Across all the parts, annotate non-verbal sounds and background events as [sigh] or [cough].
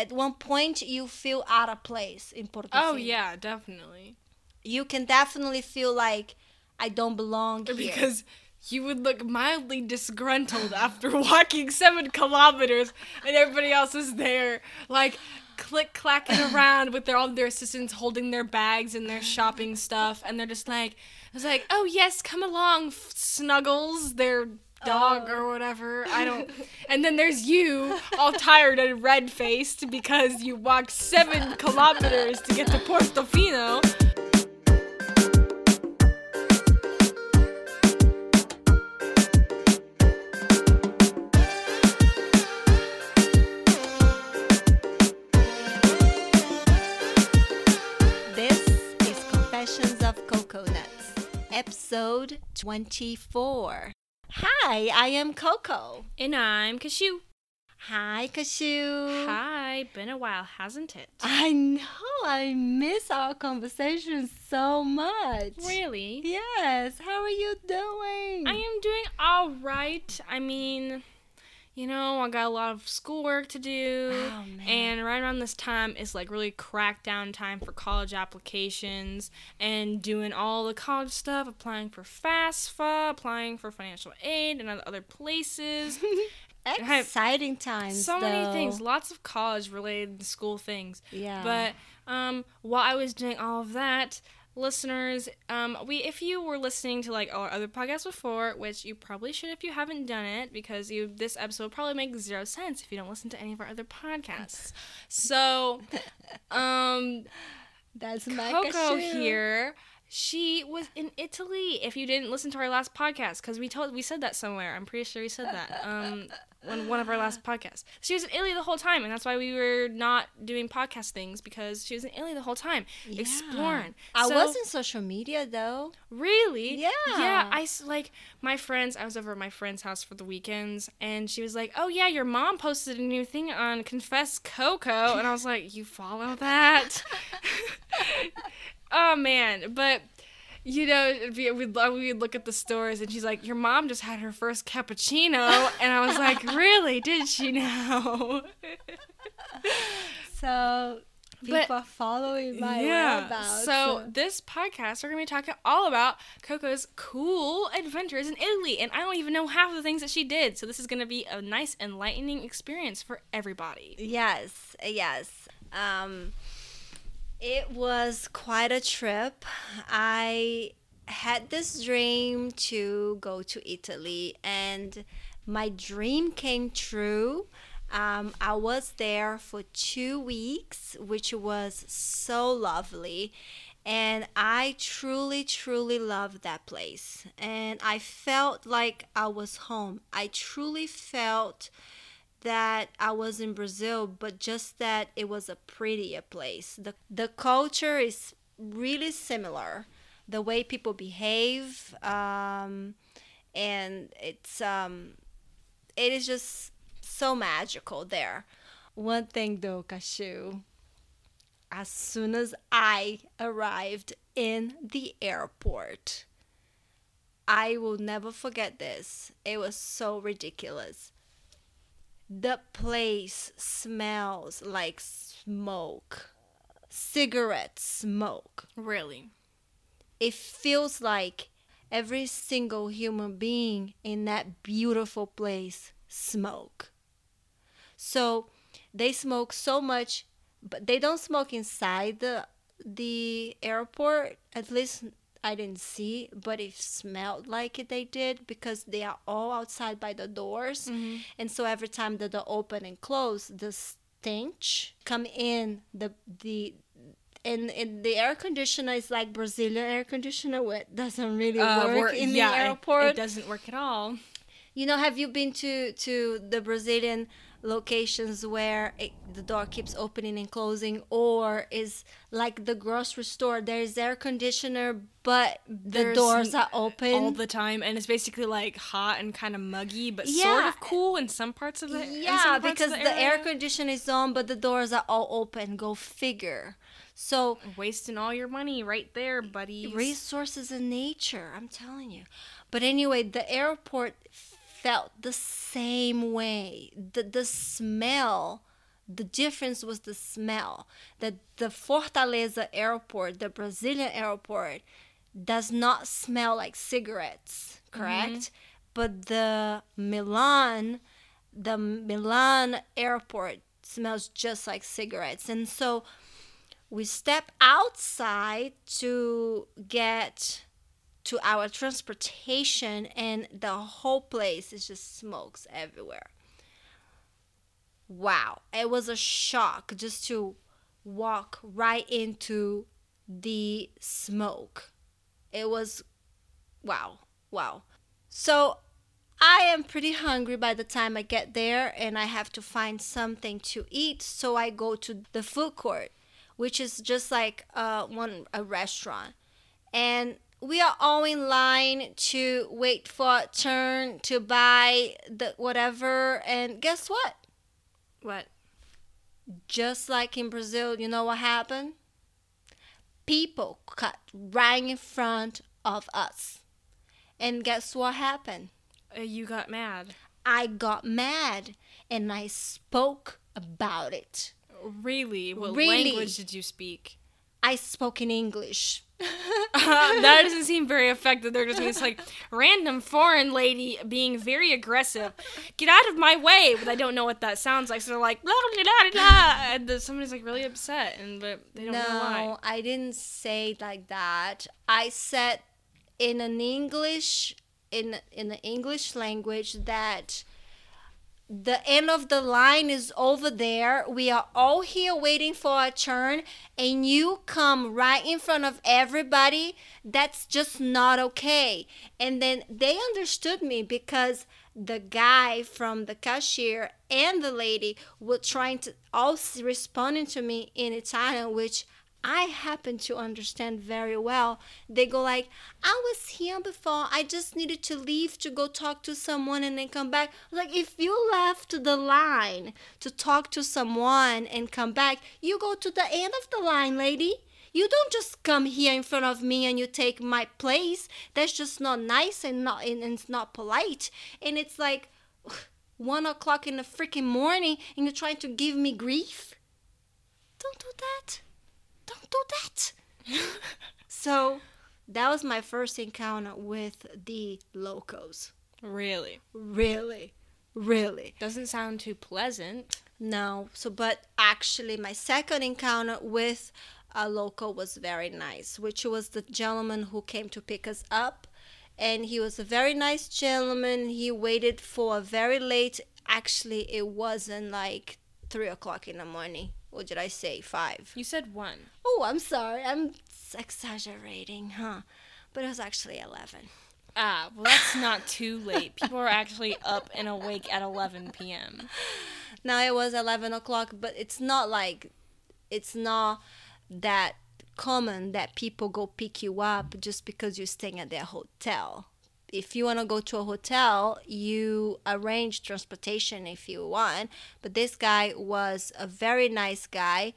at one point you feel out of place in Portofino. Oh yeah, definitely. You can definitely feel like I don't belong here. Because you would look mildly disgruntled after [laughs] walking seven kilometers, and everybody else is there, like click clacking around with their all their assistants holding their bags and their shopping stuff, and they're just like, it's like, oh yes, come along, F- Snuggles, their dog Oh. or whatever. I don't. [laughs] And then there's you, all tired and red faced because you walked seven kilometers to get to Portofino. This is Confessions of Coconuts, episode 24. Hi, I am Coco. And I'm Cashew. Hi, Cashew. Hi, been a while, hasn't it? I know I miss our conversation so much. Really? Yes. How are you doing? I am doing all right. I mean, you know, I got a lot of schoolwork to do. Oh, man. And right around this time is like really crackdown time for college applications and doing all the college stuff, applying for FAFSA, applying for financial aid and other places. [laughs] Exciting times. so many things, lots of college related school things. Yeah. But um, while I was doing all of that, listeners, um, we if you were listening to like our other podcasts before, which you probably should if you haven't done it, because you this episode probably make zero sense if you don't listen to any of our other podcasts. [laughs] So, um, That's my Coco here. She was in Italy. If you didn't listen to our last podcast, because we told we said that somewhere. I'm pretty sure we said that. Um, [laughs] on one of our last podcasts, she was in Italy the whole time, and that's why we were not doing podcast things because she was in Italy the whole time Yeah. exploring. I So- was in social media though. Really? Yeah. Yeah. I like my friends. I was over at my friend's house for the weekends, and she was like, "Oh yeah, your mom posted a new thing on Confess Coco," and I was like, "You follow that?" [laughs] [laughs] oh man, but. You know, we- we'd, we'd look at the stores, and she's like, "Your mom just had her first cappuccino," and I was [laughs] like, "Really? Did she now?" So But- people are following my whereabouts. So this podcast, we're gonna be talking all about Coco's cool adventures in Italy, and I don't even know half of the things that she did. So this is gonna be a nice, enlightening experience for everybody. Yes, yes. Um, it was quite a trip. I had this dream to go to Italy, and my dream came true. Um, I was there for two weeks, which was so lovely. And I truly, truly loved that place. And I felt like I was home. I truly felt that I was in Brazil, but just that it was a prettier place. The the culture is really similar. The way people behave, um, and it's um, it is just so magical there. One thing though, Cashew, as soon as I arrived in the airport, I will never forget this. It was so ridiculous. The place smells like smoke, cigarette smoke. Really? It feels like every single human being in that beautiful place smoke. So they smoke so much, but they don't smoke inside the the airport. At least I didn't see, but it smelled like it they did because they are all outside by the doors, and so every time that they open and close, the stench come in the the. And, and the air conditioner is like Brazilian air conditioner, what doesn't really work in the Uh, yeah, it- airport. It, doesn't work at all. You know, have you been to to the Brazilian locations where it, the door keeps opening and closing, or is like the grocery store? There's air conditioner, but the There's doors are open. all the time, and it's basically like hot and kind of muggy, but sort of cool in some parts of the in yeah, because the, air conditioner is on, but the doors are all open. Go figure. So wasting all your money right there, buddy. resources in nature i'm telling you but anyway the airport felt the same way the, the smell the difference was the smell. That the Fortaleza airport, the Brazilian airport, does not smell like cigarettes, mm-hmm. correct? But the Milan, the Milan airport smells just like cigarettes. And so we step outside to get to our transportation and the whole place is just smokes everywhere. Wow, it was a shock just to walk right into the smoke. It was wow, wow. So I am pretty hungry by the time I get there and I have to find something to eat, so I go to the food court, which is just like uh, one a restaurant. And we are all in line to wait for a turn to buy the whatever and guess what? What? just like in Brazil, you know what happened? People cut right in front of us. And guess what happened? Uh, you got mad. I got mad and I spoke about it. Really? What Really? language did you speak? I spoke in English. [laughs] Uh-huh. that doesn't seem very effective. They're just it's like random foreign lady being very aggressive. Get out of my way! But I don't know what that sounds like. So they're like blah blah blah blah, and the, somebody's like really upset, and but they don't know why. no, I didn't say it like that. I said in an English in in the English language that the end of the line is over there. We are all here waiting for a turn, and you come right in front of everybody. That's just not okay. And then they understood me because the guy from the cashier and the lady were trying to all responding to me in Italian, which I happen to understand very well. They go like, "I was here before. I just needed to leave to go talk to someone and then come back." Like if you left the line to talk to someone and come back, you go to the end of the line, lady. You don't just come here in front of me and you take my place. That's just not nice and not and it's not polite. And it's like [sighs] one o'clock in the freaking morning and you're trying to give me grief. Don't do that don't do that. [laughs] so that was my first encounter with the locals. Really? Really, really. Doesn't sound too pleasant. No. So, but actually, my second encounter with a local was very nice, which was the gentleman who came to pick us up. And he was a very nice gentleman. He waited for a very late, actually, it wasn't like three o'clock in the morning. What did I say? Five. You said one. Oh, I'm sorry. I'm exaggerating, huh? But it was actually 11. Ah, well, that's not too late. People are actually up and awake at 11 p.m. [laughs] Now it was 11 o'clock, but it's not like, it's not that common that people go pick you up just because you're staying at their hotel. If you want to go to a hotel, you arrange transportation if you want. But this guy was a very nice guy.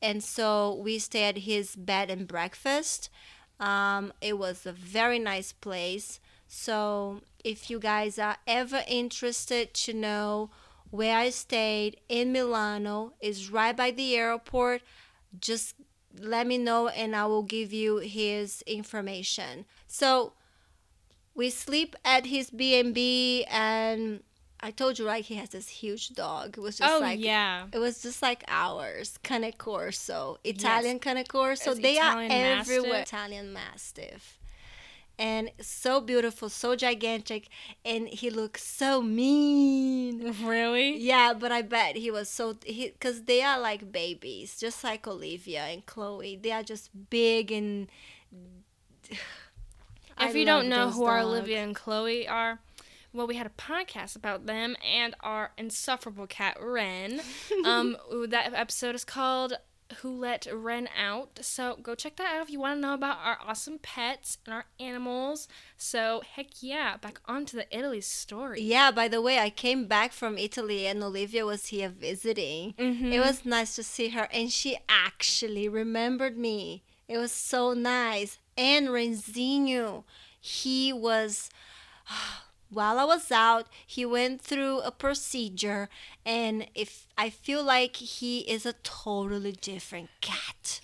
And so we stayed at his bed and breakfast. Um, it was a very nice place. So if you guys are ever interested to know where I stayed in Milano, is right by the airport. Just let me know and I will give you his information. So we sleep at his B&B and I told you right he has this huge dog. It was just Oh, like yeah. it was just like ours, Cane Corso, Italian Cane Corso. It's They Italian are everywhere. Mastiff. Italian Mastiff. And so beautiful, so gigantic, and he looks so mean. Really? Yeah, but I bet he was so he because they are like babies, just like Olivia and Chloe. They are just big and. I If you don't know who our. Olivia and Chloe are, well, we had a podcast about them and our insufferable cat Ren. [laughs] um, that episode is called "Who Let Ren Out." So go check that out if you want to know about our awesome pets and our animals. So heck yeah, back onto the Italy story. Yeah, by the way, I came back from Italy and Olivia was here visiting. Mhm. It was nice to see her, and she actually remembered me. It was so nice. And Renzinho, he was [sighs] while I was out, he went through a procedure, and if I feel like he is a totally different cat.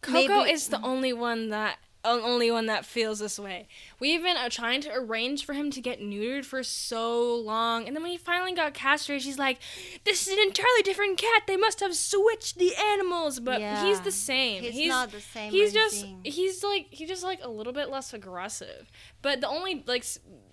Coco Maybe, is the only one that only one that feels this way. We've been trying to arrange for him to get neutered for so long, and then when he finally got castrated, she's like, "This is an entirely different cat. They must have switched the animals." But yeah. he's the same. He's, he's, not the same. He's just he's like he's just like a little bit less aggressive. But the only like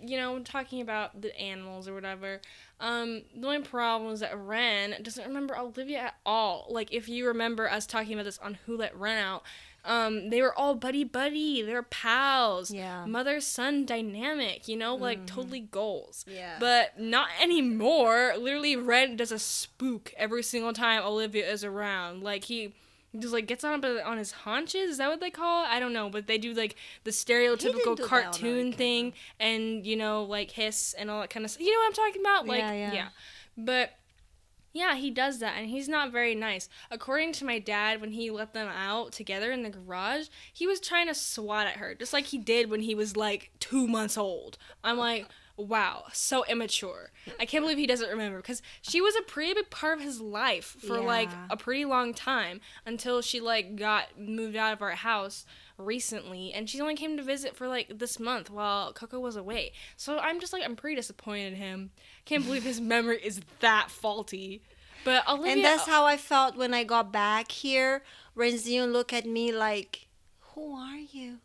you know talking about the animals or whatever. Um, the only problem is that Ren doesn't remember Olivia at all. Like if you remember us talking about this on Who Let Ren Out um, they were all buddy buddy. They were pals. Yeah. Mother son dynamic. You know, like mm. totally goals. Yeah. But not anymore. Literally, Ren does a spook every single time Olivia is around. Like he just like gets on on his haunches. Is that what they call it? I don't know, but they do like the stereotypical cartoon thing, and you know, like hiss and all that kind of. stuff. You know what I'm talking about? Like, yeah, yeah. yeah. But yeah, he does that, and he's not very nice. According to my dad, when he let them out together in the garage, he was trying to swat at her, just like he did when he was like two months old. I'm like, wow, so immature. I can't believe he doesn't remember because she was a pretty big part of his life for yeah. like a pretty long time until she like got moved out of our house recently and she only came to visit for like this month while Coco was away. So I'm just like I'm pretty disappointed in him. Can't believe his [laughs] memory is that faulty. But Olivia, and that's how I felt when I got back here. Renzinho looked at me like, "Who are you?"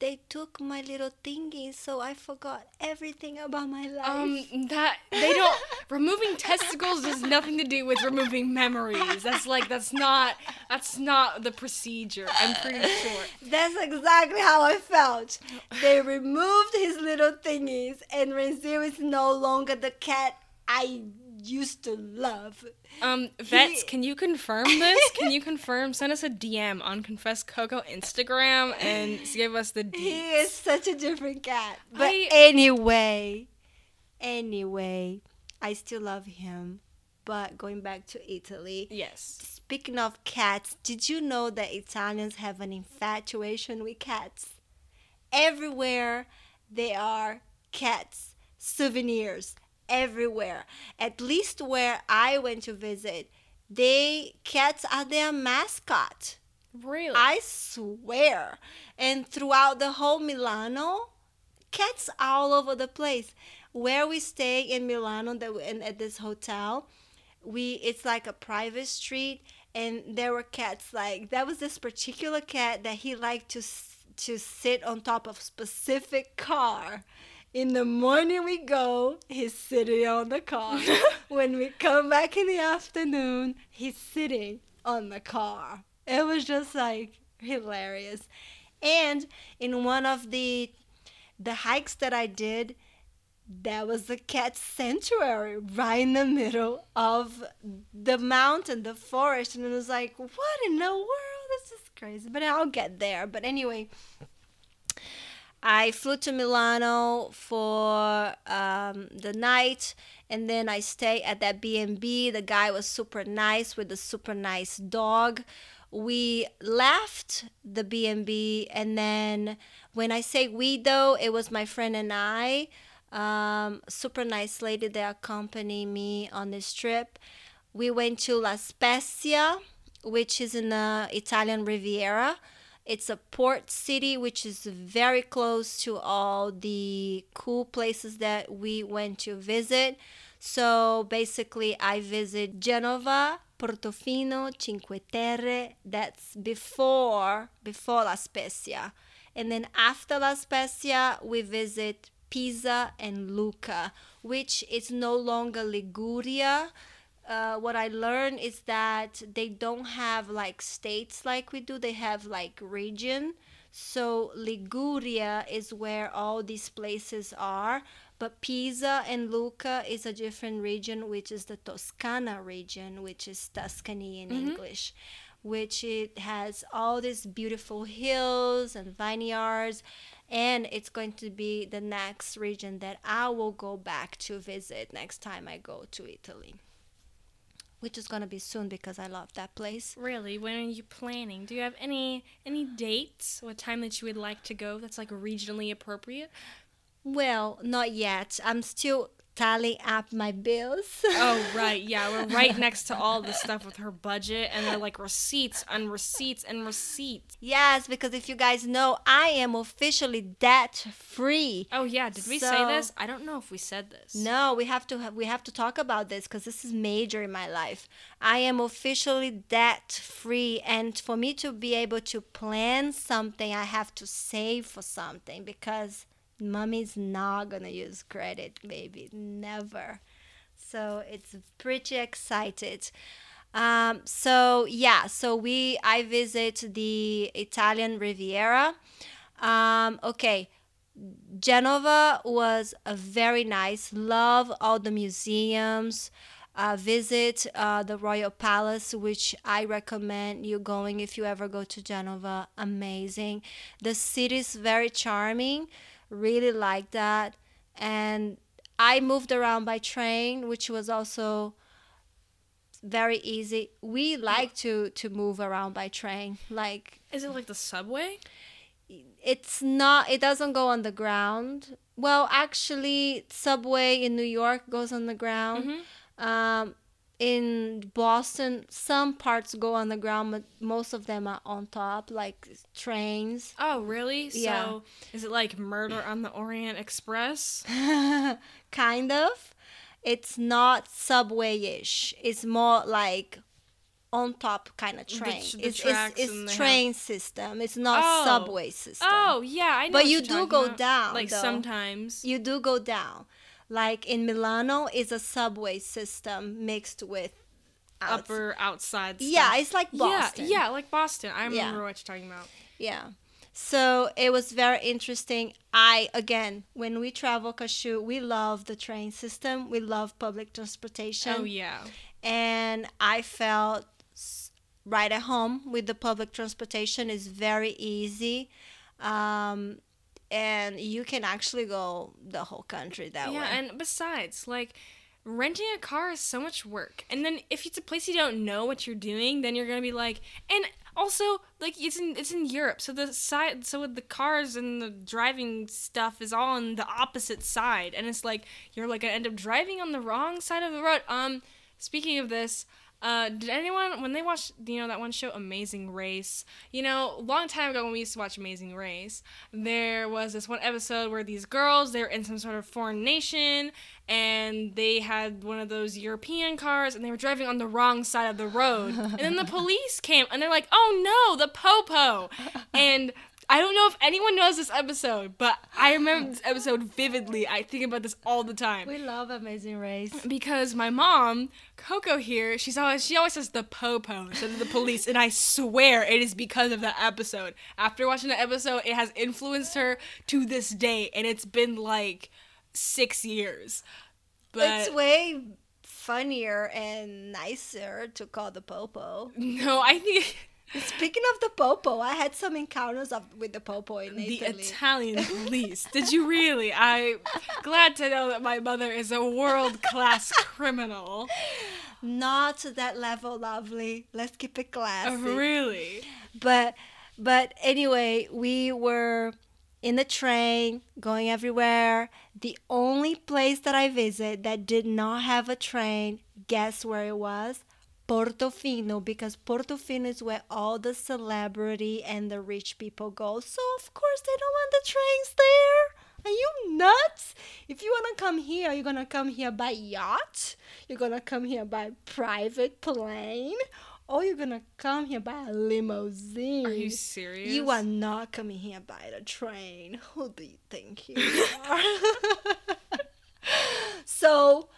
They took my little thingy, so I forgot everything about my life. Um, that they don't. removing testicles has nothing to do with removing memories. That's like that's not that's not the procedure. I'm pretty sure. That's exactly how I felt. They removed his little thingies, and Renziel is no longer the cat I used to love. Um, Vets, he... can you confirm this? can you [laughs] confirm? Send us a DM on Confess Coco Instagram and give us the [laughs] deets. He is such a different cat. But I... anyway, anyway, I still love him. But going back to Italy. Yes. Speaking of cats, did you know that Italians have an infatuation with cats? Everywhere there are cats, souvenirs, everywhere. At least where I went to visit, they cats are uh, their mascot. Really? I swear. And throughout the whole Milano, cats all over the place. Where we stay in Milano, that in, at this hotel, we it's like a private street, and there were cats. Like there was this particular cat that he liked to to sit on top of specific car in the morning we go, he's sitting on the car. [laughs] when we come back in the afternoon, he's sitting on the car. It was just like hilarious. And in one of the the hikes that I did, there was a cat sanctuary right in the middle of the mountain, the forest, and it was like, what in the world? This is crazy. But I'll get there. But anyway, I flew to Milano for um, the night, and then I stayed at that B&B. The guy was super nice with a super nice dog. We left the B&B, and then when I say we, though, it was my friend and I. Um, super nice lady that accompanied me on this trip. We went to La Spezia, which is in the Italian Riviera it's a port city, which is very close to all the cool places that we went to visit. So basically, I visit Genova, Portofino, Cinque Terre. That's before before La Spezia, and then after La Spezia, we visit Pisa and Lucca, which is no longer Liguria uh, what I learned is that they don't have like states like we do. They have like region. So Liguria is where all these places are, but Pisa and Lucca is a different region, which is the Toscana region, which is Tuscany in mm-hmm. English, which it has all these beautiful hills and vineyards, and it's going to be the next region that I will go back to visit next time I go to Italy which is gonna be soon because I love that place. Really? When are you planning? Do you have any any dates? What time that you would like to go? That's like regionally appropriate. Well, not yet. I'm still tallying up my bills. [laughs] Oh right, yeah, we're right next to all the stuff with her budget, and they're like receipts and receipts and receipts. yes, because if you guys know, I am officially debt free. Oh yeah, did we say this? I don't know if we said this. No, we have to have, we have to talk about this because this is major in my life. I am officially debt free, and for me to be able to plan something, I have to save for something because mommy's not gonna use credit, baby, never. So it's pretty excited. Um, so yeah, so we I visit the Italian Riviera. Um, okay, Genova was a very nice. Love all the museums. Uh, visit uh, the Royal Palace, which I recommend you going if you ever go to Genova. Amazing. The city is very charming. Really like that. And I moved around by train, which was also very easy. We like to to move around by train. Like Is it like the subway? it's not it doesn't go on the ground well actually subway in new york goes on the ground Mhm. um, in boston some parts go on the ground but most of them are on top like trains Oh really? Yeah. So is it like Murder on the Orient Express? [laughs] kind of it's not subway-ish it's more like on top kind of train tr- the it's, it's, it's train system it's not Oh. subway system Oh yeah, I know. But you do go about. down, Like though. sometimes. you do go down. Like in Milano is a subway system mixed with outs- upper outside. Stuff. Yeah, it's like Boston. Yeah, yeah, like Boston. I Yeah. remember what you're talking about. Yeah. So it was very interesting. I again, when we travel Cashew, we love the train system. We love public transportation. Oh yeah. and I felt right at home with the public transportation is very easy. Um, and you can actually go the whole country that yeah, way. Yeah, and besides, like renting a car is so much work. And then if it's a place you don't know what you're doing, then you're gonna be like and also like it's in it's in Europe, so the side so with the cars and the driving stuff is all on the opposite side. And it's like you're like gonna end up driving on the wrong side of the road. Um speaking of this, uh, did anyone when they watched you know that one show Amazing Race? You know, a long time ago when we used to watch Amazing Race, there was this one episode where these girls they're in some sort of foreign nation and they had one of those European cars and they were driving on the wrong side of the road. and then the [laughs] police came and they're like, "Oh no, the popo!" [laughs] And I don't know if anyone knows this episode, but I remember this episode vividly. I think about this all the time we love Amazing Race. because my mom, Coco here, she's always she always says the popo instead of the police, and I swear it is because of that episode. After watching the episode, it has influenced her to this day, and it's been like six years. But it's way funnier and nicer to call the popo. no, I think Speaking of the popo, I had some encounters of, with the popo in the Italy. Italian [laughs] police. Did you really? I'm glad to know that my mother is a world class [laughs] criminal. Not to that level, lovely. Let's keep it classy. Oh, really? but but anyway we were in the train going everywhere the only place that i visit that did not have a train guess where it was portofino because portofino is where all the celebrity and the rich people go so of course they don't want the trains there are you nuts? If you wanna come here, you're gonna come here by yacht, you're gonna come here by private plane, or you're gonna come here by a limousine. Are you serious? You are not coming here by the train. Who do you think you [laughs] are? [laughs] so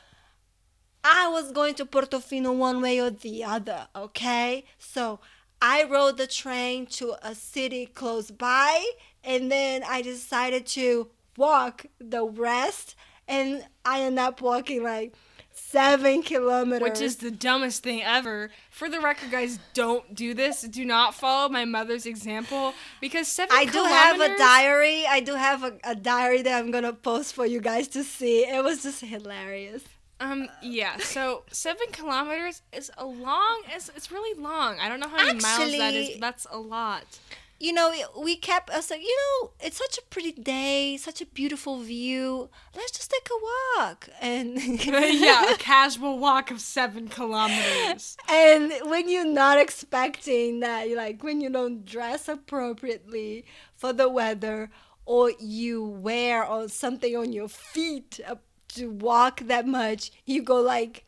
I was going to Portofino one way or the other, okay? So I rode the train to a city close by and then I decided to walk the rest and I ended up walking like seven kilometers. Which is the dumbest thing ever. For the record, guys, don't do this. Do not follow my mother's example because seven I do have a diary. I do have a, a diary that I'm gonna post for you guys to see. It was just hilarious. Um, yeah. So seven kilometers is a long. It's it's really long. I don't know how many miles that is. That's a lot. you know, we kept us like, you know, it's such a pretty day, such a beautiful view. Let's just take a walk. And [laughs] yeah, a casual walk of seven kilometers. And when you're not expecting that, like when you don't dress appropriately for the weather, or you wear or something on your feet to walk that much, you go like,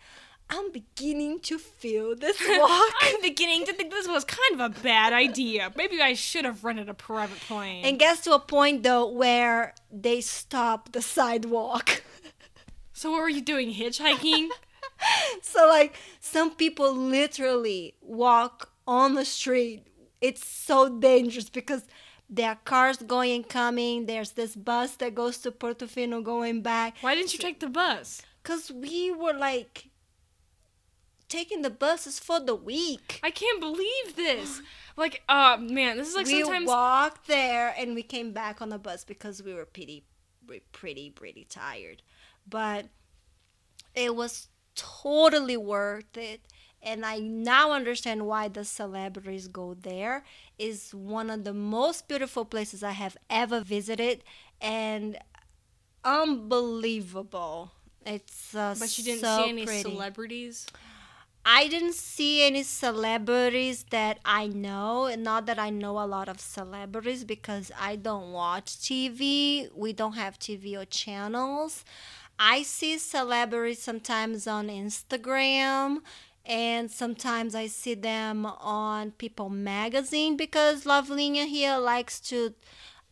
I'm beginning to feel this [laughs] walk. I'm beginning to think this was kind of a bad idea. Maybe I should have rented a private plane. and gets to a point though where they stop the sidewalk. [laughs] so what were you doing? Hitchhiking? [laughs] so like some people literally walk on the street. It's so dangerous because there are cars going and coming. There's this bus that goes to Portofino going back. Why didn't you take the bus? Cause we were like taking the buses for the week. I can't believe this. [gasps] Like, uh, man, this is like we sometimes. We walked there and we came back on the bus because we were pretty, pretty, pretty tired. But it was totally worth it. And I now understand why the celebrities go there. Is one of the most beautiful places I have ever visited, and unbelievable. It's uh, but you didn't so see any pretty. celebrities. I didn't see any celebrities that I know, and not that I know a lot of celebrities because I don't watch TV. We don't have TV or channels. I see celebrities sometimes on Instagram and sometimes I see them on People magazine because Lovelina here likes to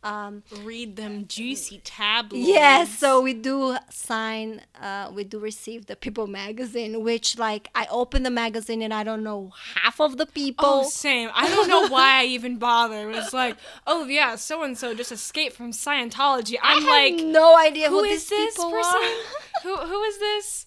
um, Read them juicy tabloids. Yes, so we do sign, uh, we do receive the People magazine, which like I open the magazine and I don't know half of the people. Oh, same. I don't know why I [laughs] even bother. It was like, oh yeah, so and so just escaped from Scientology. I'm I like, no idea who, who these this people person? are. who who is this?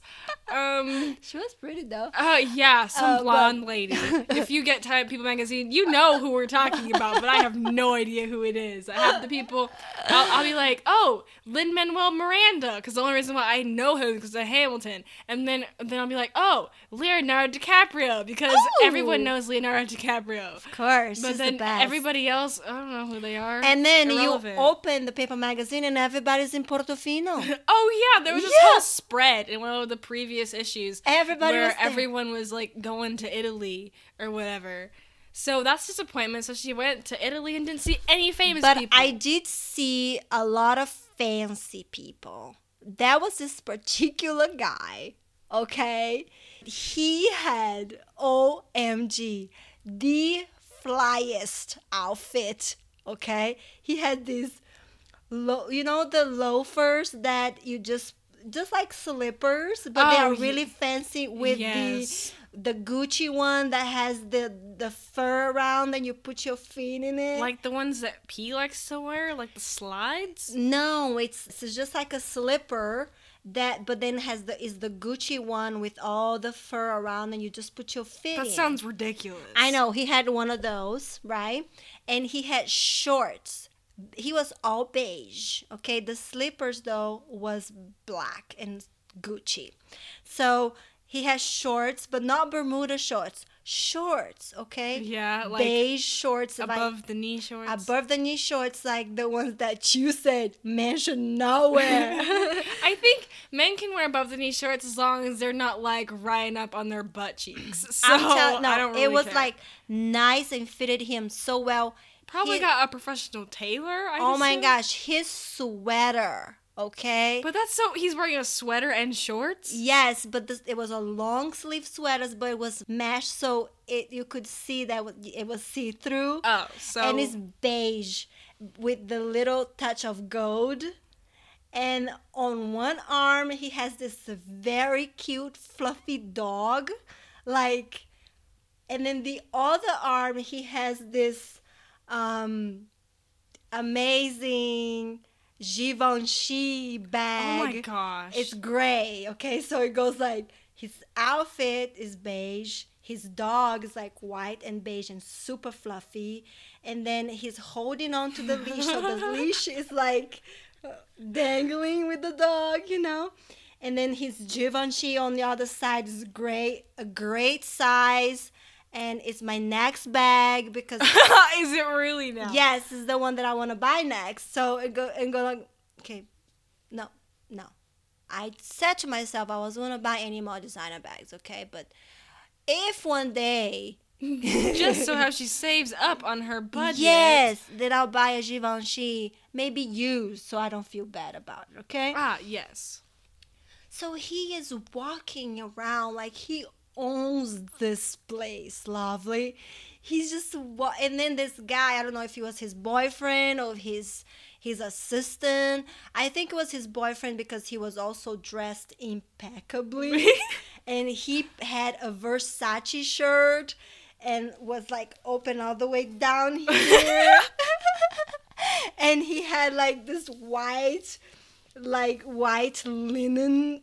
Um. she was pretty though. Uh, yeah, some Uh, but- blonde lady. If you get Time People magazine, you know who we're talking about, but I have no idea who it is. I have the people. I'll, I'll be like, oh, Lin Manuel Miranda, because the only reason why I know him is because of Hamilton, and then then I'll be like, oh, Leonardo DiCaprio, because everyone knows Leonardo DiCaprio. Of course, But then the everybody else, I don't know who they are. and then Irrelevant. you open the paper magazine and everybody's in Portofino. [laughs] Oh yeah, there was this Yeah. whole spread in one of the previous issues Everybody where was everyone was like going to Italy or whatever. So that's disappointment. So she went to Italy and didn't see any famous but people. I did see a lot of fancy people. There was this particular guy, okay? He had OMG, the flyest outfit, okay? He had these lo- you know the loafers that you just just like slippers, but they Oh, are ye- really fancy with Yes. the the Gucci one that has the the fur around and you put your feet in it. like the ones that P likes to wear, like the slides. No, it's, it's just like a slipper that, but then has the is the Gucci one with all the fur around, and you just put your feet. That in. sounds ridiculous. I know he had one of those, right? And he had shorts. He was all beige. Okay, the slippers though was black and Gucci. So he has shorts, but not Bermuda shorts. Shorts, okay? Yeah, like beige shorts like- above the knee shorts. above the knee shorts like the ones that you said men should not wear. [laughs] I think men can wear above the knee shorts as long as they're not like riding up on their butt cheeks. So I'm no, I don't really it was care. like nice and fitted him so well. Probably He- got a professional tailor. I oh my assume. gosh, his sweater, okay? But that's so he's wearing a sweater and shorts. yes, but this, it was a long sleeve sweater, but it was mesh, so it you could see that it was see through, Oh, so and it's beige with the little touch of gold. And on one arm, he has this very cute, fluffy dog, like, and then the other arm, he has this um, amazing Givenchy bag. oh my gosh, It's gray, okay? So it goes like his outfit is beige, his dog is like white and beige and super fluffy, and then he's holding on to the leash, so the [laughs] leash is like uh, dangling with the dog, you know? And then his Givenchy on the other side is great, a great size, and it's my next bag because [laughs] Is it really now? yes, it's the one that I want to buy next. So it go and go like, okay, no, no. I said to myself I was gonna buy any more designer bags, okay, but if one day, [laughs] Just so how [laughs] she saves up on her budget. yes, that I'll buy a Givenchy, maybe used, so I don't feel bad about it, okay? Ah, yes. So he is walking around like he owns this place, lovely. He's just wa- and then this guy, I don't know if he was his boyfriend or his his assistant. I think it was his boyfriend because he was also dressed impeccably. [laughs] and he had a Versace shirt and was like open all the way down here. [laughs] and he had like this white like white linen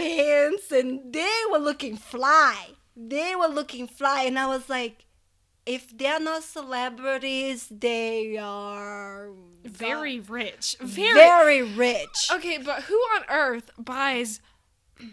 pants and they were looking fly. They were looking fly and I was like if they're not celebrities, they are Very rich. Very. very rich. Okay, but who on earth buys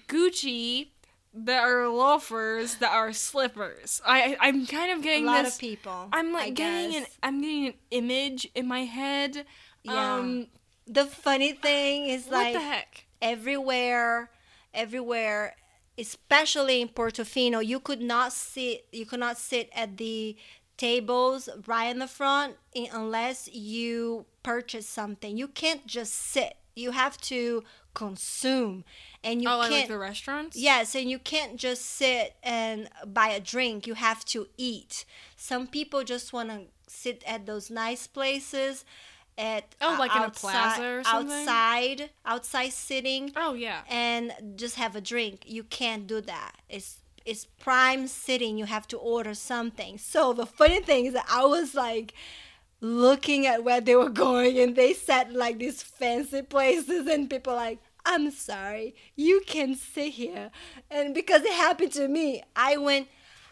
Gucci that are loafers that are slippers? I I'm kind of A getting lot this. of people. I'm I like getting an. I'm getting an image in my head. Yeah. Um, The funny thing is like the heck? everywhere everywhere especially in portofino you could not sit you could not sit at the tables right in the front unless you purchase something you can't just sit you have to consume and you oh, can't like the restaurants. Yes, and you can't just sit and buy a drink. You have to eat. Some people just want to sit at those nice places at Oh, uh, like in a outside- plaza or something? Outside, outside sitting Oh yeah. and just have a drink. You can't do that. It's it's prime sitting. You have to order something. So the funny thing is that I was like looking at where they were [laughs] going and they sat like these fancy places and people like I'm sorry, you can sit here. And because it happened to me, I went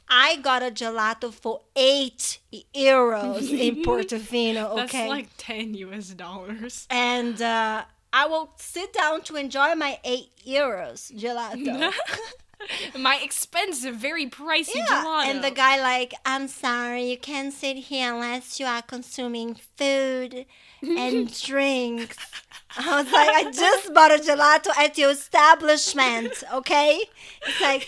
I got a gelato for eight euros in [laughs] Portofino, Okay, That's like ten U.S. dollars. and uh, I will sit down to enjoy my eight euros gelato. [laughs] My expensive, very pricey yeah, gelato. and the guy like, I'm sorry, you can't sit here unless you are consuming food and [laughs] drinks. I was like, I just bought a gelato at your establishment, okay? It's like,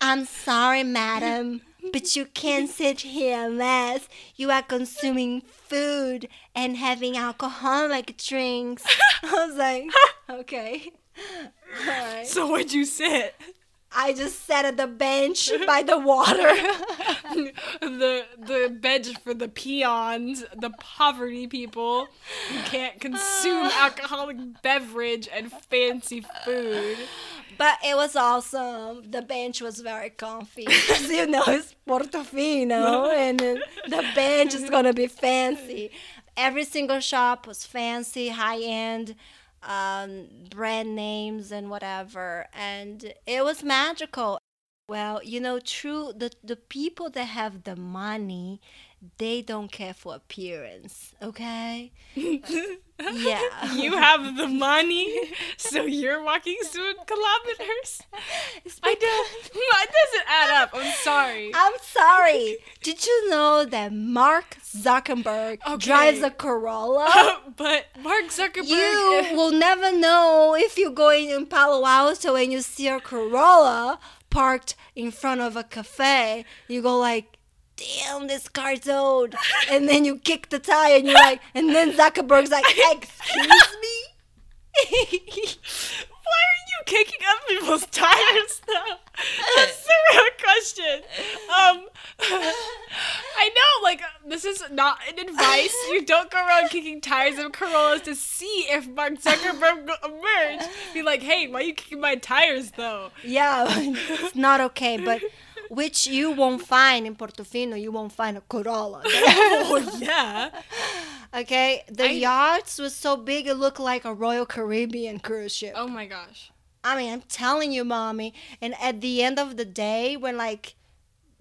I'm sorry, madam, but you can't sit here unless you are consuming food and having alcoholic drinks. [laughs] I was like, okay. Right. So where'd you sit? I just sat at the bench by the water. [laughs] the the bench for the peons, the poverty people who can't consume [sighs] alcoholic beverage and fancy food. But it was awesome. The bench was very comfy. [laughs] you know, it's Portofino and the bench is going to be fancy. Every single shop was fancy, high end, um, brand names and whatever. And it was magical. Well, you know, true, the, the people that have the money, they don't care for appearance, okay? [laughs] Yeah. You have the money, [laughs] so you're walking seven kilometers. I don't. [laughs] [laughs] It doesn't add up. I'm sorry. I'm sorry. Did you know that Mark Zuckerberg Okay. drives a Corolla? but Mark Zuckerberg. You eh. will never know if you're going in Palo Alto and you see a Corolla parked in front of a cafe. You go like, "Damn, this car's old," and then you kick the tire and you're like, and then Zuckerberg's like, "Excuse me." [laughs] Why are you kicking up people's tires though? That's the real question. Um, [laughs] I know, like this is not an advice. You don't go around kicking tires of Corollas to see if Mark Zuckerberg will emerge. Be like, hey, why are you kicking my tires though? Yeah, [laughs] it's not okay, but which you won't find in Portofino, you won't find a Corolla. [laughs] [laughs] oh yeah. Okay, the I- yachts was so big it looked like a Royal Caribbean cruise ship. Oh my gosh. I mean, I'm telling you, mommy. And at the end of the day, when like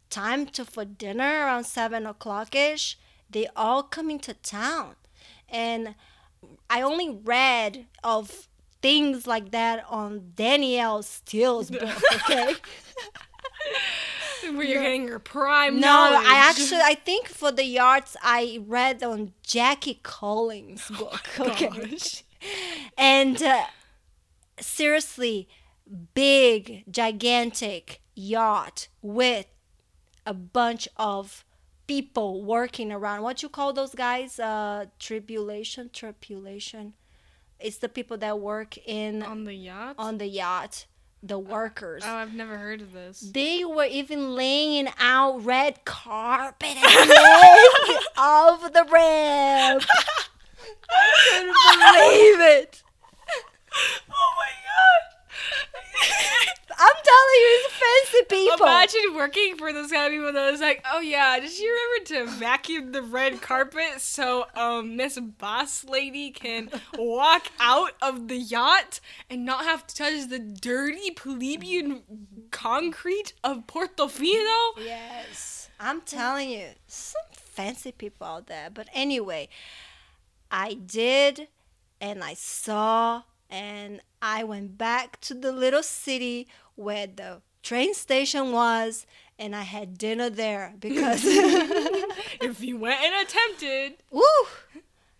time to for dinner around seven o'clock ish, they all come into town, and I only read of things like that on Danielle [laughs] Steel's book. Okay, [laughs] Where you're getting your prime No, knowledge. I actually I think for the yachts I read on Jackie Collins' book. Okay, Gosh. [laughs] and uh, seriously, big, gigantic yacht with a bunch of people working around. What you call those guys? Uh, tribulation, tribulation. It's the people that work in on the yacht. on the yacht, the workers. oh, I've never heard of this. They were even laying out red carpet at the [laughs] of the ramp. [laughs] I couldn't believe it. oh my god. I'm telling you, it's fancy people. Imagine working for those kind of people that was like, oh yeah, did you remember to vacuum the red carpet so um Miss Boss Lady can walk out of the yacht and not have to touch the dirty plebeian concrete of Portofino? Yes, I'm telling you, some fancy people out there. But anyway, I did, and I saw, and I went back to the little city where the train station was, and I had dinner there because, [laughs] If you went and attempted, woo,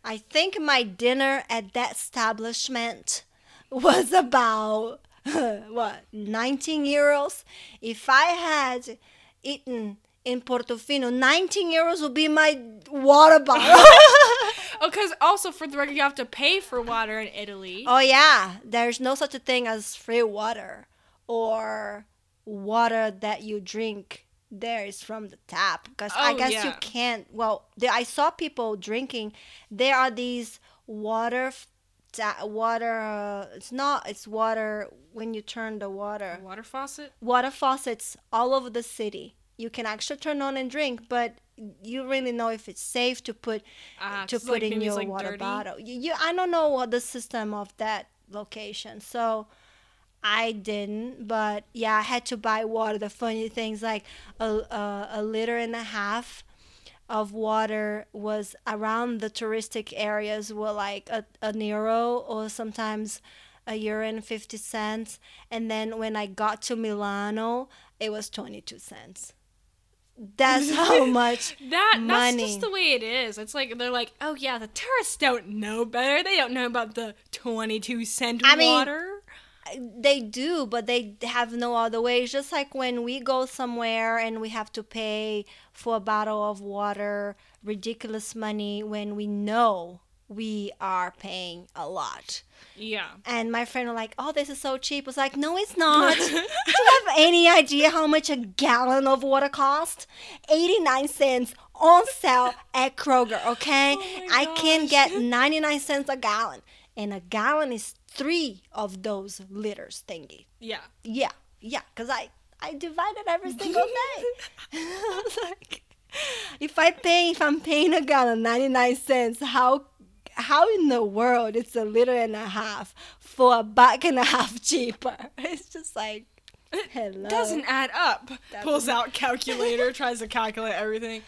I think my dinner at that establishment was about [laughs] what 19 euros. If I had eaten in Portofino, 19 euros will be my water bottle. [laughs] [laughs] oh, because also for the record, you have to pay for water in Italy. oh yeah, there's no such a thing as free water or water that you drink there is from the tap because I Oh, guess you can't. Well, I saw people drinking. There are these water. f- Ta- water uh, it's not it's water when you turn the water Water faucet? water faucets all over the city. You can actually turn on and drink, but you really know if it's safe to put Ah, to put like, in your like, water dirty. bottle. You, you, I don't know what the system of that location, so I didn't. But yeah, I had to buy water. The funny things like a a, a liter and a half of water was around the touristic areas were like a, an euro or sometimes a euro and 50 cents and then when i got to milano it was 22 cents that's how [laughs] much That that's just the way it is. It's like they're like, oh yeah, the tourists don't know better. They don't know about the twenty-two cent I mean, water. they do but they have no other way it's just like when we go somewhere and we have to pay for a bottle of water ridiculous money when we know we are paying a lot. Yeah. and my friend was like oh this is so cheap. I was like no it's not. [laughs] Do you have any idea how much a gallon of water costs 89 cents on sale at kroger okay? Oh i can get 99 cents a gallon and a gallon is three of those liters thingy. Yeah. yeah yeah because i i divided every single [laughs] day. I was [laughs] like if i pay if i'm paying a gallon 99 cents how how in the world it's a liter and a half for a buck and a half [laughs] cheaper it's just like hello Doesn't add up. Pulls Doesn't- [laughs] out calculator, tries to calculate everything.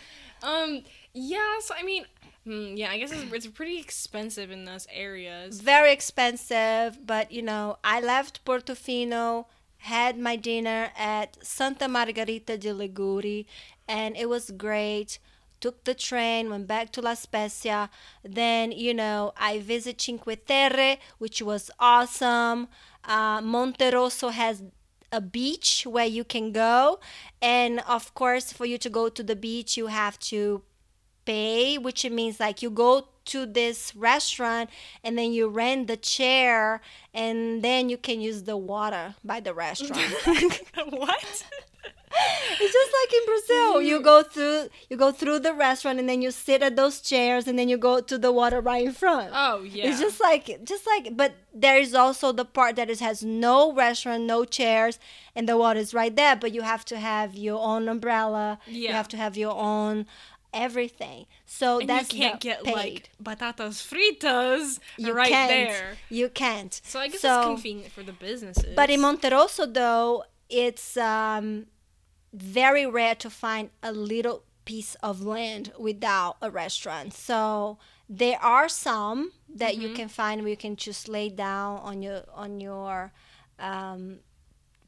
Um. Yeah. So I mean, hmm, yeah. I guess it's, it's pretty expensive in those areas. very expensive but you know i left portofino had my dinner at santa margherita di ligure and it was great took the train went back to la spezia then you know i visit cinque terre which was awesome uh, monterosso has a beach where you can go and of course for you to go to the beach you have to pay, which means like you go to this restaurant and then you rent the chair and then you can use the water by the restaurant. [laughs] what? [laughs] [laughs] it's just like in Brazil. You go through you go through the restaurant and then you sit at those chairs and then you go to the water right in front. Oh yeah. It's just like just like but there is also the part that it has no restaurant, no chairs, and the water is right there, but you have to have your own umbrella. Yeah. You have to have your own everything. So and that's you can't get paid. like batatas fritas you right can't. there. You can't. So I guess So- it's convenient for the businesses. But in Monterosso, though, it's um, very rare to find a little piece of land without a restaurant. So there are some that you can find where you can just lay down on your on your um,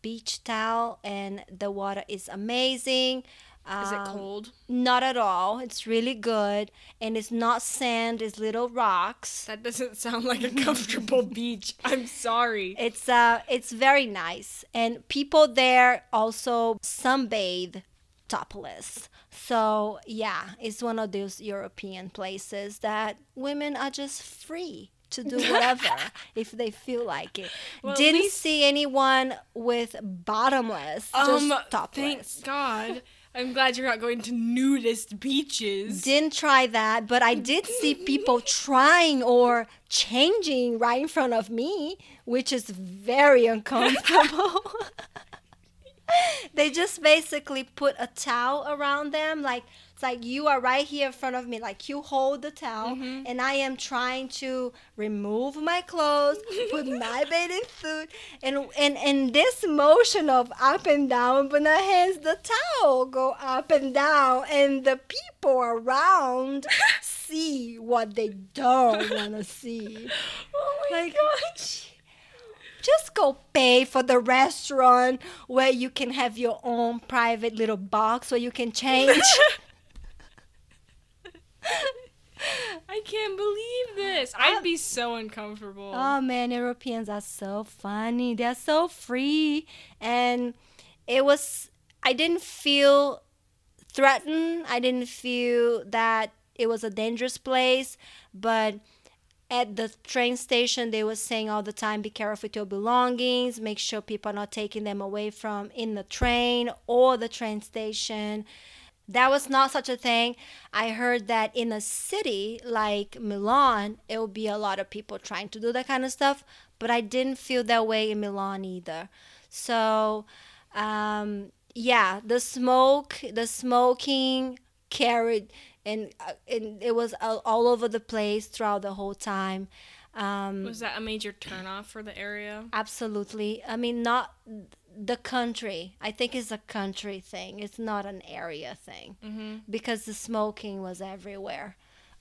beach towel, and the water is amazing. Is it Um, cold? Not at all. It's really good, and it's not sand. It's little rocks. That doesn't sound like a comfortable [laughs] beach. I'm sorry. It's uh, it's very nice, and people there also sunbathe topless. So yeah, it's one of those European places that women are just free to do [laughs] whatever if they feel like it. Well, Didn't least- see anyone with bottomless, Um, just topless. thank God. [laughs] I'm glad you're not going to nudist beaches. Didn't try that, but I did see people trying or changing right in front of me, which is very uncomfortable. [laughs] [laughs] they just basically put a towel around them, like it's like you are right here in front of me, like you hold the towel, mm-hmm. and I am trying to remove my clothes, put [laughs] my bathing suit, and and and this motion of up and down, but not hands the towel go up and down, and the people around [laughs] see what they don't want to see. [laughs] oh my Like, gosh. Just go pay for the restaurant where you can have your own private little box where you can change. I can't believe this. I'd be so uncomfortable. Oh man, Europeans are so funny. They're so free. And it was, I didn't feel threatened. I didn't feel that it was a dangerous place. But at the train station, they were saying all the time be careful with your belongings, make sure people are not taking them away from in the train or the train station. That was not such a thing. I heard that in a city like Milan, it will be a lot of people trying to do that kind of stuff, but I didn't feel that way in Milan either. So, um, yeah, the smoke, the smoking carried, and, uh, and it was all, all over the place throughout the whole time. Um, Was that a major turnoff for the area? Absolutely. I mean, not the country. I think it's a country thing. It's not an area thing Mm-hmm. because the smoking was everywhere.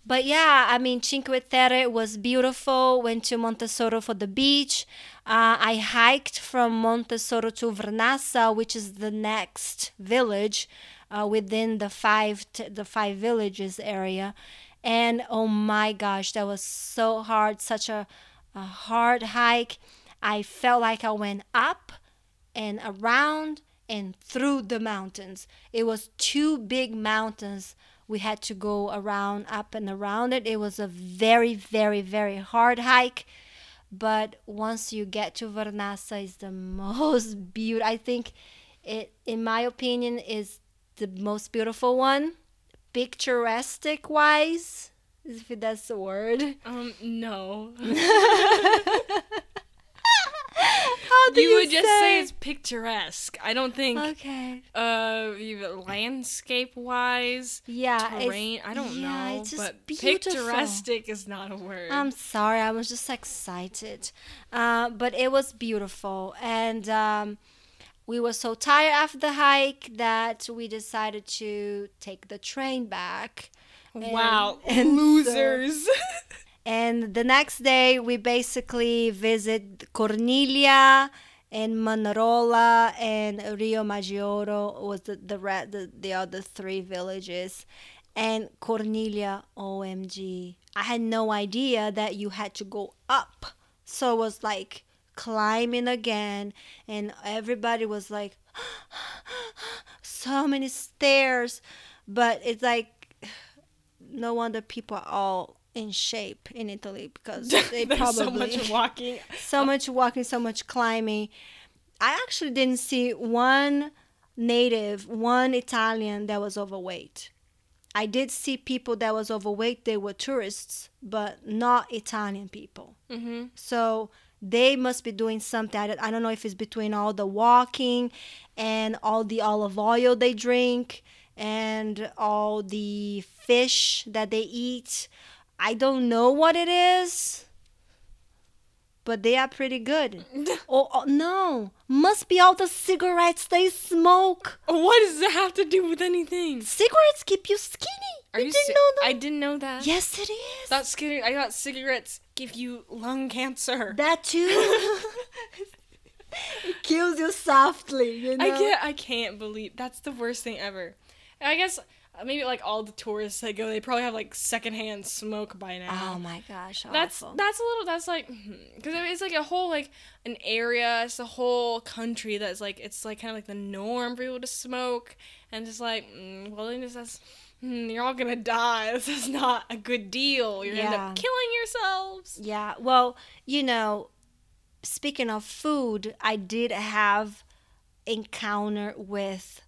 But yeah, I mean, Cinque Terre was beautiful. Went to Monterosso for the beach. Uh, I hiked from Monterosso to Vernazza, which is the next village uh, within the five t- the five villages area. And oh my gosh, that was so hard. Such a, a hard hike. I felt like I went up and around and through the mountains. It was two big mountains we had to go around, up and around it. It was a very, very, very hard hike. But once you get to Vernazza, it's the [laughs] most beautiful. I think it, in my opinion, is the most beautiful one. Picturesque wise, if that's the word. Um, no. [laughs] [laughs] Do you you, would just say it's picturesque. I don't think okay. uh landscape wise Yeah, terrain. I don't yeah, know, It's just but beautiful. picturesque is not a word. I'm sorry, I was just excited. Uh, but it was beautiful. And um, we were so tired after the hike that we decided to take the train back. wow, and so- losers. [laughs] And the next day, we basically visit Corniglia and Manarola and Riomaggiore was the the, the the other three villages. And Corniglia, OMG, I had no idea that you had to go up. So it was like climbing again, and everybody was like, [gasps] so many stairs. But it's like, [sighs] no wonder people are all in shape in Italy because [laughs] they probably so much walking. [laughs] so much walking, so much climbing. I actually didn't see one native, one Italian that was overweight. I did see people that was overweight. They were tourists, but not Italian people. hmm So they must be doing something. I don't know if it's between all the walking and all the olive oil they drink and all the fish that they eat. I don't know what it is, but they are pretty good. [laughs] oh, oh no, must be all the cigarettes they smoke. What does that have to do with anything? Cigarettes keep you skinny. Are you, you? didn't si- know that? I didn't know that. yes, it is. Thought skinny. I thought cigarettes give you lung cancer. that too. [laughs] it kills you softly. You know. I get. I can't believe that's the worst thing ever. I guess maybe like all the tourists that go, they probably have like secondhand smoke by now. Oh my gosh. that's awful. that's a little. That's like because it's like a whole like an area. It's a whole country that's like it's like kind of like the norm for people to smoke, and just like mm, well, then just. Mm, you're all gonna die. [laughs] This is not a good deal. You're gonna end up killing yourselves. Yeah. Well, you know, speaking of food, I did have encounter with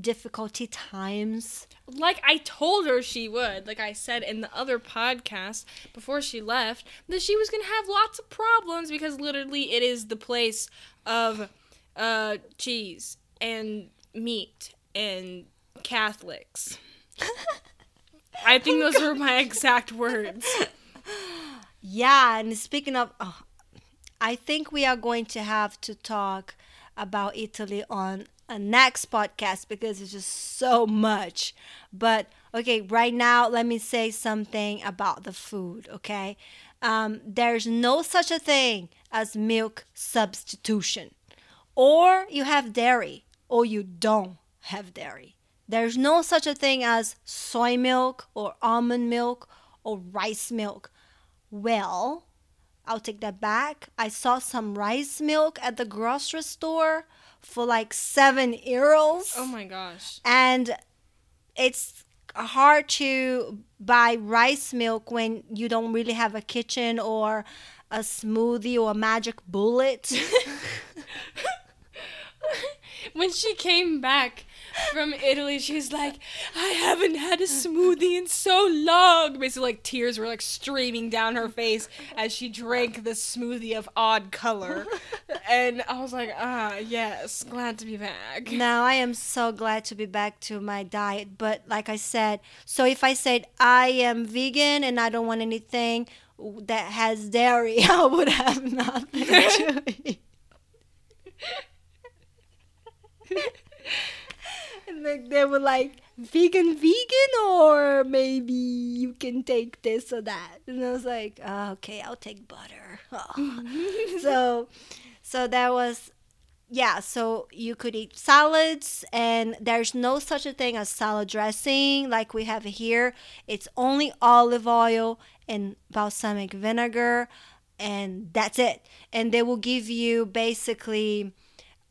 difficulty times. like I told her she would, like I said in the other podcast before she left, that she was gonna have lots of problems because literally it is the place of uh, cheese and meat and Catholics. [laughs] I think those were my exact words. [laughs] Yeah, and speaking of, oh, I think we are going to have to talk about Italy on a next podcast because it's just so much. But okay, right now, let me say something about the food, okay? Um, there's no such a thing as milk substitution. Or you have dairy, or you don't have dairy. There's no such a thing as soy milk, or almond milk, or rice milk. Well, I'll take that back. I saw some rice milk at the grocery store for like seven euros. Oh my gosh. And it's hard to buy rice milk when you don't really have a kitchen or a smoothie or a magic bullet. [laughs] when she came back from Italy, she was like, I haven't had a smoothie in so long. Basically, like tears were like streaming down her face as she drank this smoothie of odd color. And I was like, ah, yes, glad to be back. now I am so glad to be back to my diet. But like I said, so if I said I am vegan and I don't want anything that has dairy, [laughs] I would have nothing to [laughs] eat. [laughs] like they were like vegan vegan or maybe you can take this or that? And i was like oh, okay i'll take butter. [laughs] Oh. [laughs] so so that was yeah so you could eat salads and there's no such a thing as salad dressing like we have here. It's only olive oil and balsamic vinegar and that's it. And they will give you basically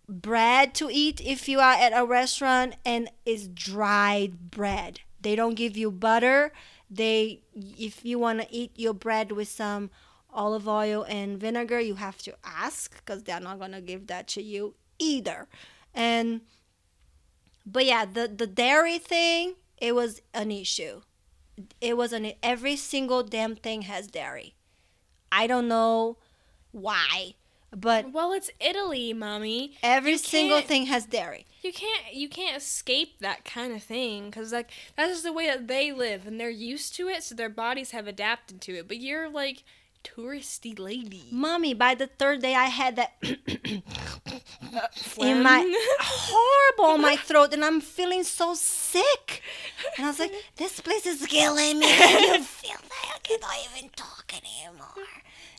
bread to eat if you are at a restaurant and it's dried bread. They don't give you butter. They if you want to eat your bread with some olive oil and vinegar, you have to ask cuz they're not going to give that to you either. And but yeah, the the dairy thing, it was an issue. It was an every single damn thing has dairy. I don't know why, but Well, it's Italy, mommy. every You single thing has dairy. You can't you can't escape that kind of thing because like that's just the way that they live and they're used to it, so their bodies have adapted to it. But you're like touristy lady. Mommy, by the third day, I had that [coughs] in my [laughs] horrible on my throat, and I'm feeling so sick. And I was like, [laughs] "This place is killing me." Can you feel that? I cannot even talk anymore.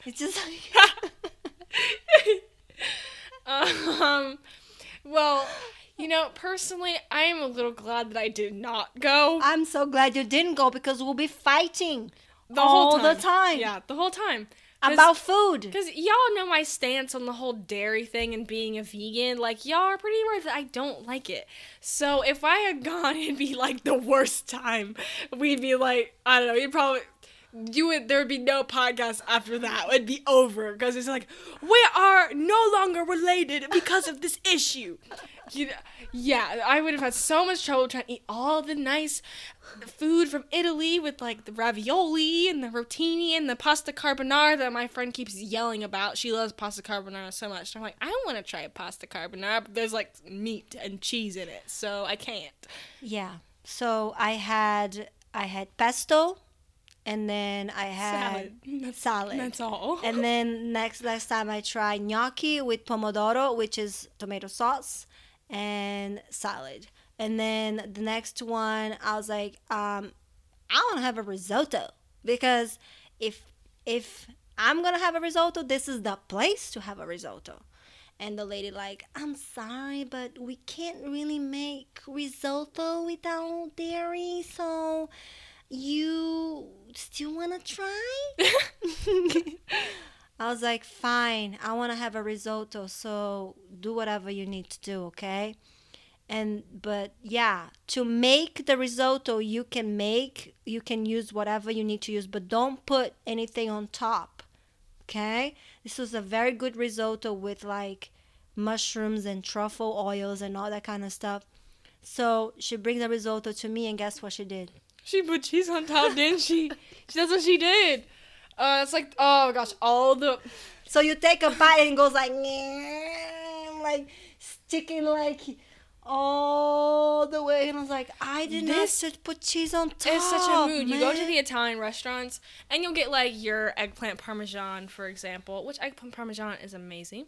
It's just like, [laughs] um, well, you know, personally, I am a little glad that I did not go I'm so glad you didn't go because we'll be fighting the all whole time. the time Yeah, the whole time. about food. Because y'all know my stance on the whole dairy thing and being a vegan. Like, y'all are pretty aware that I don't like it. So, if I had gone, [laughs] it'd be like the worst time. We'd be like, I don't know, you'd probably. You would there would be no podcast after that. It'd be over because it's like we are no longer related because of this issue. You know, yeah, I would have had so much trouble trying to eat all the nice food from Italy with like the ravioli and the rotini and the pasta carbonara that my friend keeps yelling about. She loves pasta carbonara so much. I'm like, I want to try a pasta carbonara, but there's like meat and cheese in it, so I can't. Yeah. So I had I had pesto, and then I had Salad. That's, salad. That's all. [laughs] And then next next time I try gnocchi with pomodoro, which is tomato sauce, and salad. And then the next one, I was like, um, I want to have a risotto because if if I'm gonna have a risotto, this is the place to have a risotto. and the lady like, I'm sorry, but we can't really make risotto without dairy, so you still wanna try? [laughs] I was like, fine, I wanna have a risotto, so do whatever you need to do, okay? And but yeah, to make the risotto you can make, you can use whatever you need to use, but don't put anything on top. Okay? This was a very good risotto with like mushrooms and truffle oils and all that kind of stuff. So she brings the risotto to me, and guess what she did? She put cheese on top, didn't she? she? That's what she did. Uh, it's like, oh gosh, all the. So you take a bite and it goes like, like sticking like all the way, and I was like, I did not. This not put cheese on top. It's such a mood. You go to the Italian restaurants and you'll get like your eggplant parmesan, for example, which eggplant parmesan is amazing.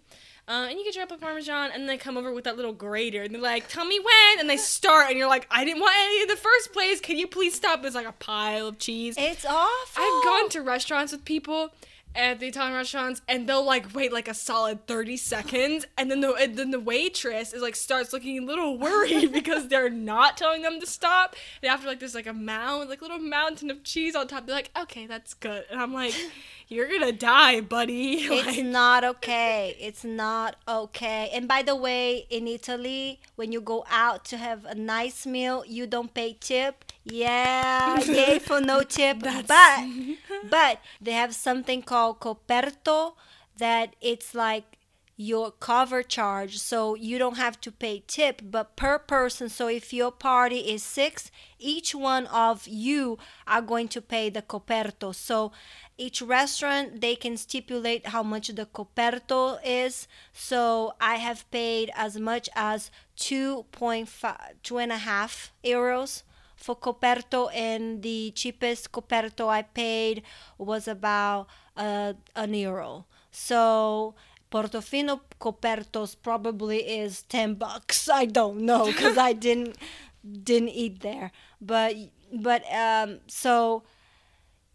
Uh, and you get your eggplant parmesan, and they come over with that little grater, and they're like, "Tell me when," and they start, and you're like, "I didn't want any in the first place. Can you please stop?" It's like a pile of cheese. It's awful. I've gone to restaurants with people at the Italian restaurants, and they'll like wait like a solid thirty seconds, and then the and then the waitress is like starts looking a little worried [laughs] because they're not telling them to stop. And after like there's like a mound, like little mountain of cheese on top, they're like, "Okay, that's good," and I'm like, [laughs] "You're gonna die, buddy." [laughs] It's Like, not okay. It's not okay. And by the way, in Italy, when you go out to have a nice meal, you don't pay tip. Yeah, [laughs] yay for no tip. But [laughs] but they have something called coperto that it's like your cover charge. So you don't have to pay tip but per person. So if your party is six each one of you are going to pay the coperto. So each restaurant they can stipulate how much the coperto is. So i have paid as much as 2.5 two and a half euros for coperto and the cheapest coperto i paid was about uh, an euro. So portofino copertos probably is 10 bucks. [laughs] I don't know because i didn't didn't eat there. But but um so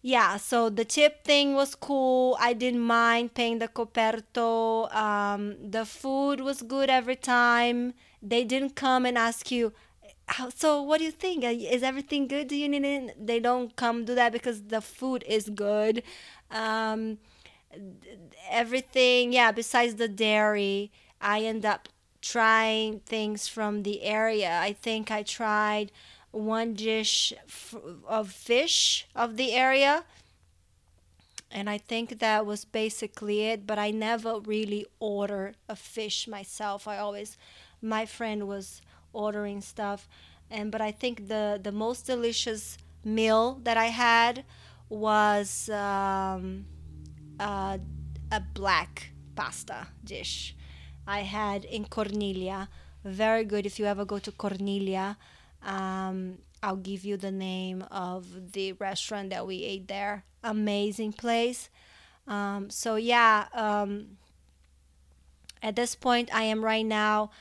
yeah so the tip thing was cool. I didn't mind paying the coperto. Um, the food was good every time. They didn't come and ask you "How- so what do you think? Uh, is everything good? Do you need it? They don't come do that because the food is good. Um, everything yeah besides the dairy i end up trying things from the area. I think i tried one dish f- of fish of the area and i think that was basically it but i never really ordered a fish myself. I always my friend was ordering stuff and but i think the the most delicious meal that i had was um, uh, a black pasta dish I had in Corniglia. Very good. If you ever go to Corniglia, um, I'll give you the name of the restaurant that we ate there. Amazing place. Um, so yeah, um, at this point, I am right now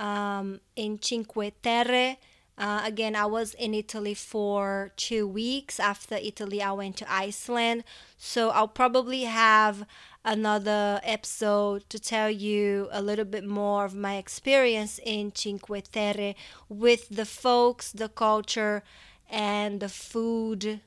um, in Cinque Terre. Uh, again, I was in Italy for two weeks. After Italy, I went to Iceland. So I'll probably have another episode to tell you a little bit more of my experience in Cinque Terre with the folks, the culture, and the food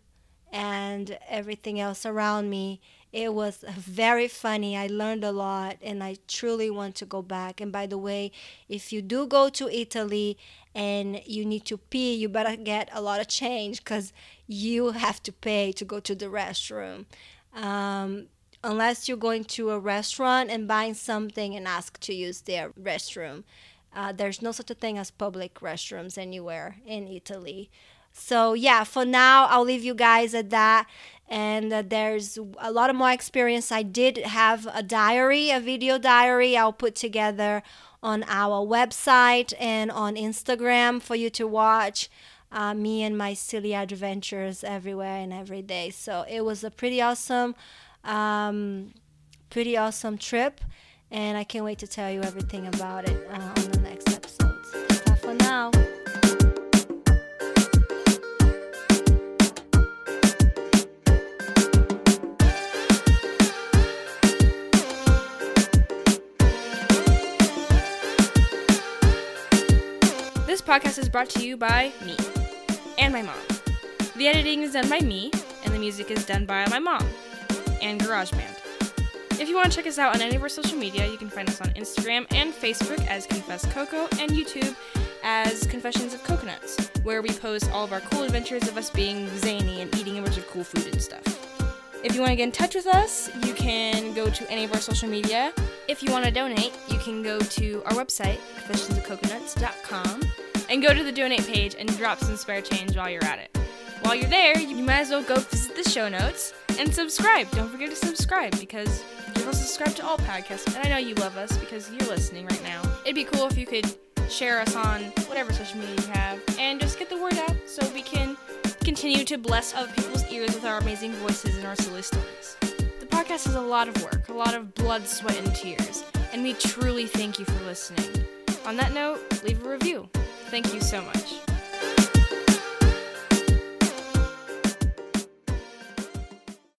and everything else around me. It was very funny. I learned a lot and I truly want to go back. And by the way, if you do go to Italy and you need to pee, you better get a lot of change because you have to pay to go to the restroom. Um, unless you're going to a restaurant and buying something and ask to use their restroom. Uh, there's no such a thing as public restrooms anywhere in Italy. So yeah, for now I'll leave you guys at that. And uh, there's a lot of more experience. I did have a diary, a video diary. I'll put together on our website and on Instagram for you to watch. Uh, me and my silly adventures everywhere and every day. So it was a pretty awesome, um, pretty awesome trip, and I can't wait to tell you everything about it uh, on the next episodes. Bye for now. Podcast is brought to you by me and my mom. The editing is done by me, and the music is done by my mom and GarageBand. If you want to check us out on any of our social media, you can find us on Instagram and Facebook as Confess Coco and YouTube as Confessions of Coconuts, where we post all of our cool adventures of us being zany and eating a bunch of cool food and stuff. If you want to get in touch with us, you can go to any of our social media. If you want to donate, you can go to our website, confessionsofcoconuts.com, and go to the donate page and drop some spare change while you're at it. While you're there, you might as well go visit the show notes and subscribe. Don't forget to subscribe because you're supposed to subscribe to all podcasts. And I know you love us because you're listening right now. It'd be cool if you could share us on whatever social media you have and just get the word out so we can continue to bless other people's ears with our amazing voices and our silly stories. The podcast is a lot of work, a lot of blood, sweat, and tears, and we truly thank you for listening. On that note, leave a review. Thank you so much.